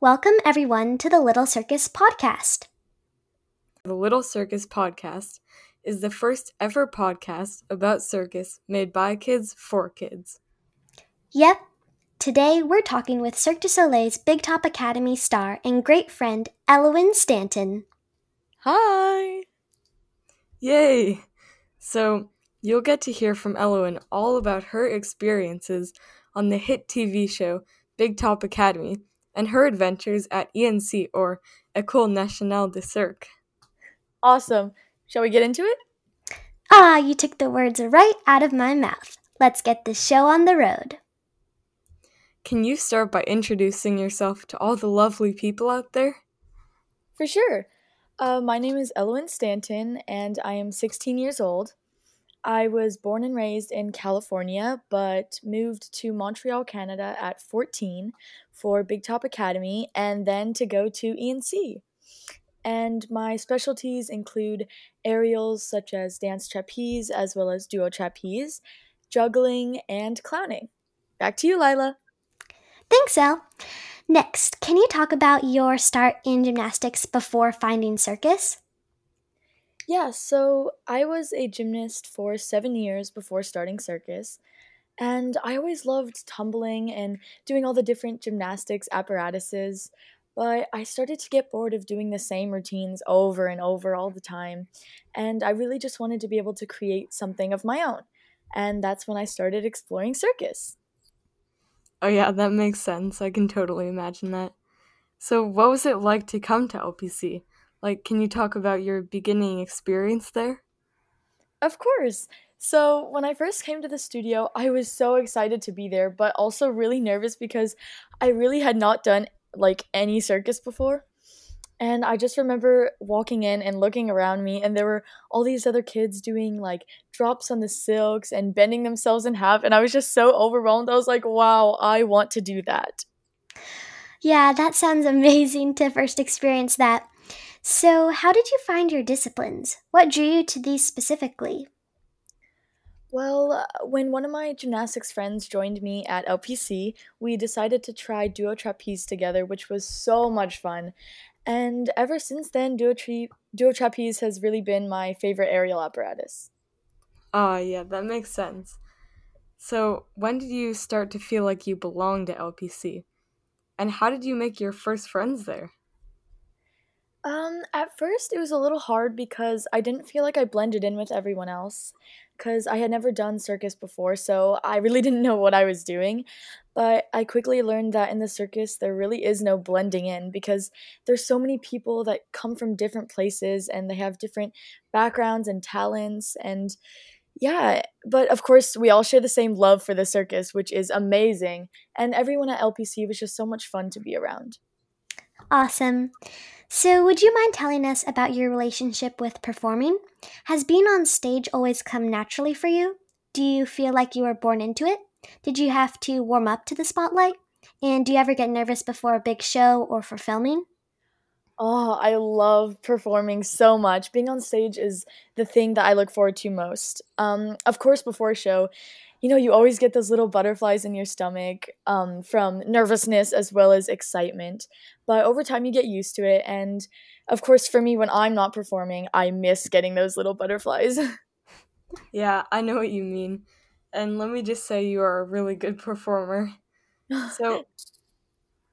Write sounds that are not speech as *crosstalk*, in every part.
Welcome, everyone, to the Little Circus Podcast. The Little Circus Podcast is the first ever podcast about circus made by kids for kids. Yep. Today, we're talking with Cirque du Soleil's Big Top Academy star and great friend, Ellowyn Stanton. Hi! Yay! So, you'll get to hear from Ellowyn all about her experiences on the hit TV show Big Top Academy and her adventures at ENC or École Nationale de Cirque. Awesome. Shall we get into it? Ah, you took the words right out of my mouth. Let's get this show on the road. Can you start by introducing yourself to all the lovely people out there? For sure. Uh, my name is Ellowyn Stanton, and I am 16 years old. I was born and raised in California, but moved to Montreal, Canada at 14 for Big Top Academy and then to go to ENC. And my specialties include aerials such as dance trapeze as well as duo trapeze, juggling, and clowning. Back to you, Lila. Thanks, El. Next, can you talk about your start in gymnastics before finding circus? Yeah, so I was a gymnast for seven years before starting circus, and I always loved tumbling and doing all the different gymnastics apparatuses. But I started to get bored of doing the same routines over and over all the time, and I really just wanted to be able to create something of my own. And that's when I started exploring circus. Oh, yeah, that makes sense. I can totally imagine that. So, what was it like to come to LPC? Like, can you talk about your beginning experience there? Of course. So, when I first came to the studio, I was so excited to be there, but also really nervous because I really had not done like any circus before. And I just remember walking in and looking around me, and there were all these other kids doing like drops on the silks and bending themselves in half. And I was just so overwhelmed. I was like, wow, I want to do that. Yeah, that sounds amazing to first experience that. So, how did you find your disciplines? What drew you to these specifically? Well, uh, when one of my gymnastics friends joined me at LPC, we decided to try duo trapeze together, which was so much fun. And ever since then, duo, tra- duo trapeze has really been my favorite aerial apparatus. Ah, yeah, that makes sense. So, when did you start to feel like you belonged to LPC? And how did you make your first friends there? Um, at first it was a little hard because I didn't feel like I blended in with everyone else because I had never done circus before, so I really *laughs* didn't know what I was doing. But I quickly learned that in the circus there really is no blending in because there's so many people that come from different places and they have different backgrounds and talents and yeah, but of course we all share the same love for the circus, which is amazing, and everyone at LPC was just so much fun to be around. Awesome. So, would you mind telling us about your relationship with performing? Has being on stage always come naturally for you? Do you feel like you were born into it? Did you have to warm up to the spotlight? And do you ever get nervous before a big show or for filming? Oh, I love performing so much. Being on stage is the thing that I look forward to most. Um, of course, before a show, you know, you always get those little butterflies in your stomach um, from nervousness as well as excitement. But over time, you get used to it. And of course, for me, when I'm not performing, I miss getting those little butterflies. *laughs* yeah, I know what you mean. And let me just say, you are a really good performer. *laughs* So,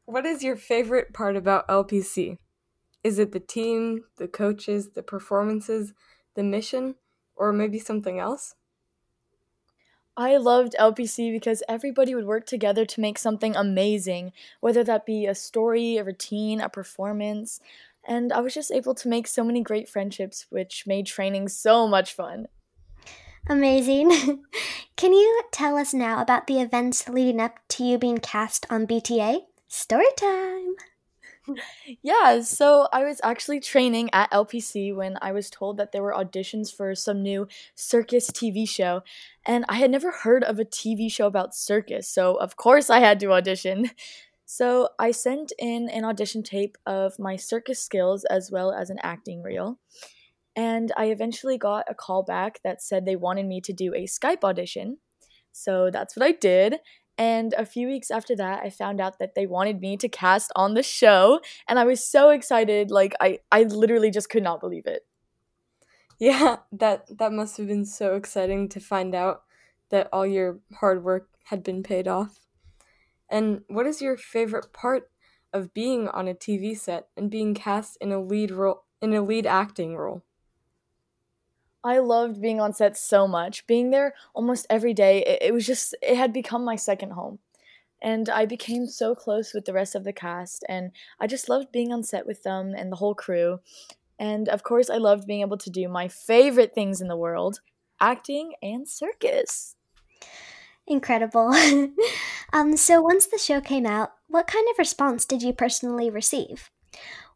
what is your favorite part about LPC? Is it the team, the coaches, the performances, the mission, or maybe something else? I loved LPC because everybody would work together to make something amazing, whether that be a story, a routine, a performance. And I was just able to make so many great friendships, which made training so much fun. Amazing. *laughs* Can you tell us now about the events leading up to you being cast on BTA? Story time! Yeah, so I was actually training at LPC when I was told that there were auditions for some new circus TV show, and I had never heard of a TV show about circus, so of course I had to audition. So I sent in an audition tape of my circus skills as well as an acting reel. And I eventually got a call back that said they wanted me to do a Skype audition. So that's what I did. And a few weeks after that, I found out that they wanted me to cast on the show, and I was so excited. Like I, I literally just could not believe it. Yeah, that that must have been so exciting to find out that all your hard work had been paid off. And what is your favorite part of being on a TV set and being cast in a lead role in a lead acting role? I loved being on set so much. Being there almost every day, it, it was just it had become my second home. And I became so close with the rest of the cast and I just loved being on set with them and the whole crew. And of course, I loved being able to do my favorite things in the world, acting and circus. Incredible. *laughs* um, so, once the show came out, what kind of response did you personally receive?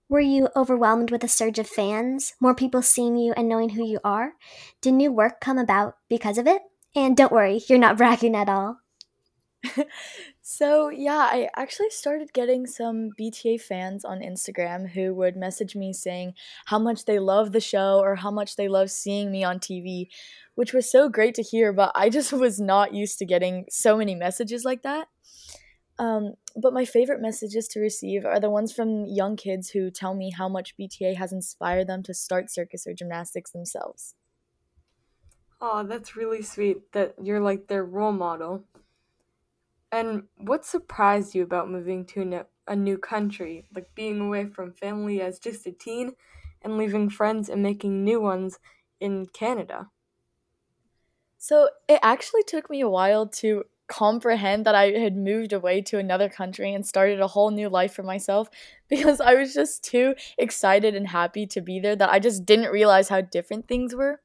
Were you overwhelmed with a surge of fans, more people seeing you and knowing who you are? Did new work come about because of it? And don't worry, you're not *laughs* bragging at all. *laughs* so, yeah, I actually started getting some BTA fans on Instagram who would message me saying how much they love the show or how much they love seeing me on TV, which was so great to hear, but I *laughs* just was not used to getting so many messages like that. Um, but my favorite messages to receive are the ones from young kids who tell me how much BTA has inspired them to start circus or gymnastics themselves. Oh, that's really sweet that you're like their role model. And what surprised you about moving to a new country, like being away from family as just a teen and leaving friends and making new ones in Canada? So it actually took me a while to comprehend that I had moved away to another country and started a whole new life for myself *laughs* because I was just too excited and happy to be there that I just didn't realize how different things were.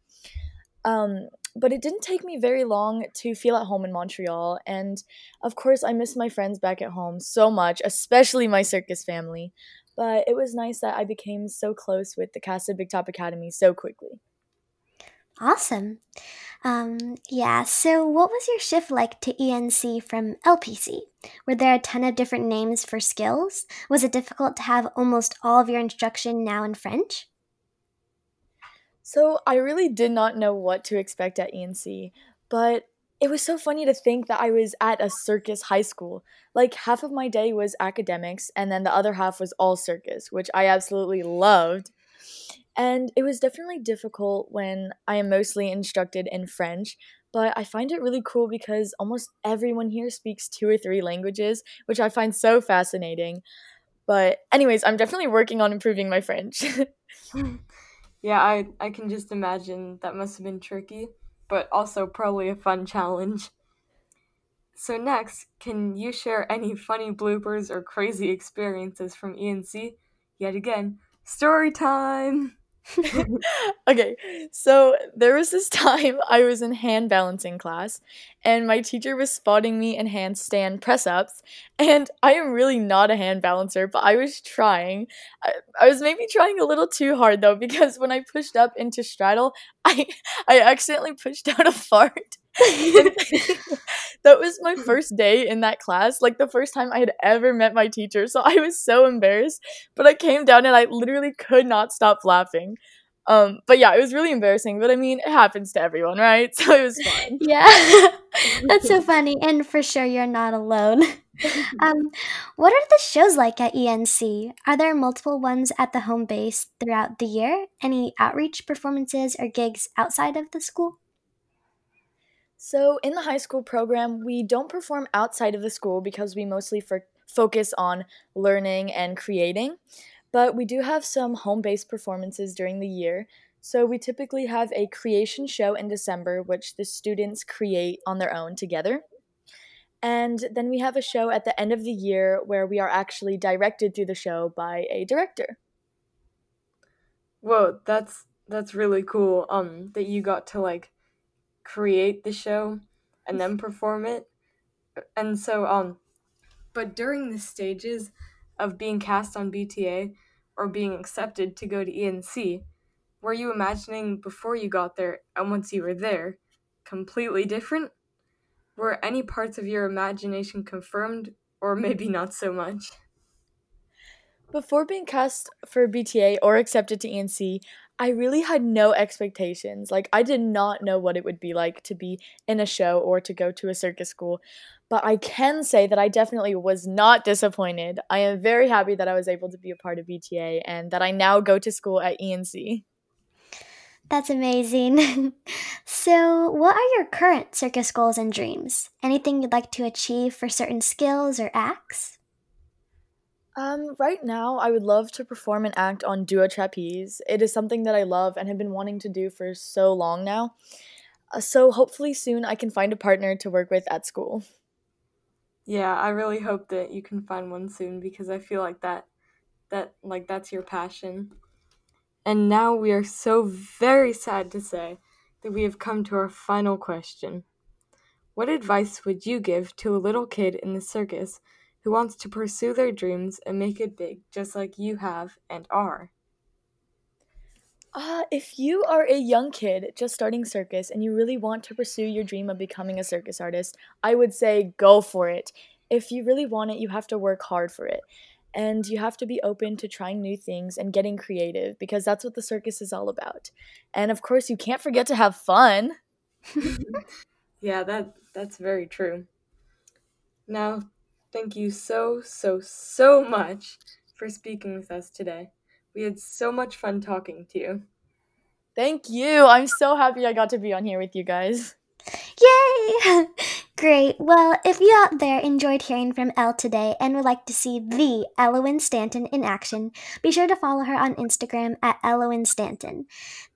Um, but it didn't take me very long to feel at home in Montreal. And of course, I miss my friends back at home so much, especially my circus family. But it was nice that I became so close with the cast of Big Top Academy so quickly. Awesome. Um, yeah, so what was your shift like to ENC from LPC? Were there a ton of different names for skills? Was it difficult to have almost all of your instruction now in French? So I really did not know what to expect at ENC, but it was so funny to think that I was at a circus high school. Like half of my day was academics, and then the other half was all circus, which I absolutely loved. And it was definitely difficult when I am mostly instructed in French, but I find it really cool because almost everyone here speaks two or three languages, which I find so fascinating. But, anyways, I'm definitely working on improving my French. *laughs* yeah, I, I can just imagine that must have been tricky, but also probably a fun challenge. So, next, can you share any funny bloopers or crazy experiences from ENC? Yet again, story time! *laughs* okay, so there was this time *laughs* I was in hand balancing class, and my teacher was spotting me in handstand press ups. And I am really not a hand balancer, but I was trying. I, I was maybe trying a little too hard though, because when I pushed up into straddle, *laughs* I I accidentally pushed out a fart. *laughs* that was my first day in that class, like the first time I had ever met my teacher. So I was so embarrassed, but I came down and I literally could not stop laughing. Um, but yeah, it was really embarrassing. But I mean, it happens to everyone, right? *laughs* So it was fun. Yeah, *laughs* that's so funny, and for sure you're not alone. um, what are the shows like at ENC? Are there multiple ones at the home base throughout the year? Any outreach performances or gigs outside of the school? So, in the high school program, we don't perform outside of the school because we mostly for- focus on learning and creating. But we do have some home based performances during the year. So, we typically have a creation show in December, which the students create on their own together. And then we have a show at the end of the year where we are actually directed through the show by a director. Whoa, that's that's really cool. Um, that you got to like create the show and then *laughs* perform it. And so um but during the stages of being cast on BTA or being accepted to go to ENC, were you imagining before you got there and once you were there completely different? Were any parts of your imagination confirmed or maybe not so much? Before being cast for BTA or accepted to ENC, I really had no expectations. Like, I did not know what it would be like to be in a show or to go to a circus school. But I can say that I definitely was not disappointed. I am very happy that I was able to be a part of BTA and that I now go to school at ENC. That's amazing. *laughs* so, what are your current circus goals and dreams? Anything you'd like to achieve for certain skills or acts? Um, right now, I would love to perform an act on duo trapeze. It is something that I love and have been wanting to do for so long now. Uh, so hopefully soon I can find a partner to work with at school. Yeah, I really hope that you can find one soon because I feel like that that like that's your passion. And now we are so very sad to say that we have come to our final question. What advice would you give to a little kid in the circus who wants to pursue their dreams and make it big, just like you have and are? Uh, if you are a young kid just starting circus and you really want to pursue your dream of becoming a circus artist, I would say go for it. If you really want it, you have to work hard for it. And you have to be open to trying new things and getting creative because that's what the circus is all about. And of course, you can't forget to have fun. *laughs* yeah, that that's very true. Now, Thank you so, so, so much for speaking with us today. We had so much fun talking to you. Thank you. I'm so happy I got to be on here with you guys. Yay! *laughs* Great. Well, if you out there enjoyed hearing from Elle today and would like to see the Ellowyn Stanton in action, be sure to follow her on Instagram at Ellowyn Stanton.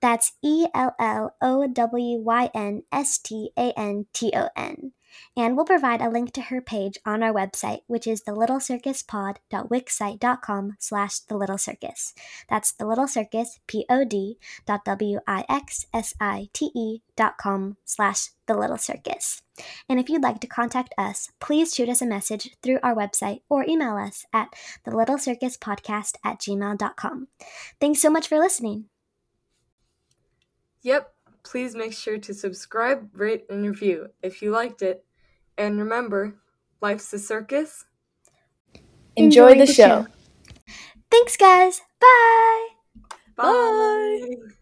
That's E L L O W Y N S T A N T O N and we'll provide a link to her page on our website, which is thelittlecircuspod.wixsite.com slash thelittlecircus. That's thelittlecircuspod.wixsite.com dot com slash thelittlecircus. And if you'd like to contact us, please shoot us a message through our website or email us at thelittlecircuspodcast at gmail.com. Thanks so much for listening. Yep, please make sure to subscribe, rate, and review if you liked it. And remember, life's a circus. Enjoy, Enjoy the, the show. show. Thanks, guys. Bye. Bye. Bye.